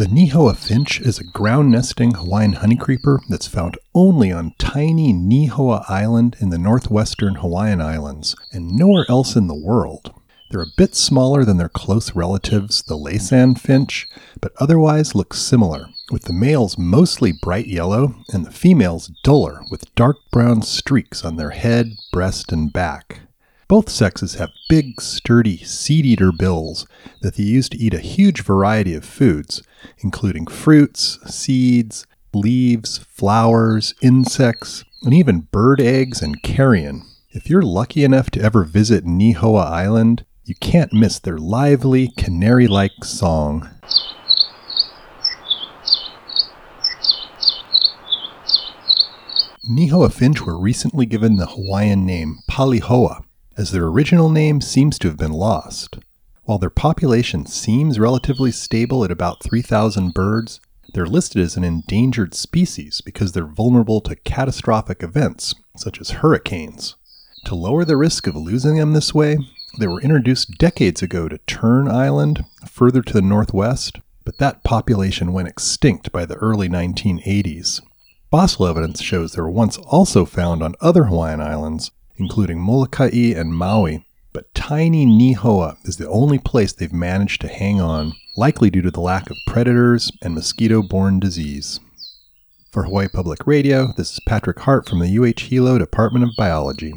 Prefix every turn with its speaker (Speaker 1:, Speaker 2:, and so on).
Speaker 1: The Nihoa finch is a ground nesting Hawaiian honeycreeper that's found only on tiny Nihoa Island in the northwestern Hawaiian Islands and nowhere else in the world. They're a bit smaller than their close relatives, the Laysan finch, but otherwise look similar, with the males mostly bright yellow and the females duller with dark brown streaks on their head, breast, and back. Both sexes have big, sturdy, seed eater bills that they use to eat a huge variety of foods, including fruits, seeds, leaves, flowers, insects, and even bird eggs and carrion. If you're lucky enough to ever visit Nihoa Island, you can't miss their lively, canary like song. Nihoa finch were recently given the Hawaiian name Palihoa, as their original name seems to have been lost. While their population seems relatively stable at about 3,000 birds, they're listed as an endangered species because they're vulnerable to catastrophic events, such as hurricanes. To lower the risk of losing them this way, they were introduced decades ago to Tern Island, further to the northwest, but that population went extinct by the early 1980s. Fossil evidence shows they were once also found on other Hawaiian islands, including Molokai and Maui, but tiny Nihoa is the only place they've managed to hang on, likely due to the lack of predators and mosquito borne disease. For Hawaii Public Radio, this is Patrick Hart from the UH Hilo Department of Biology.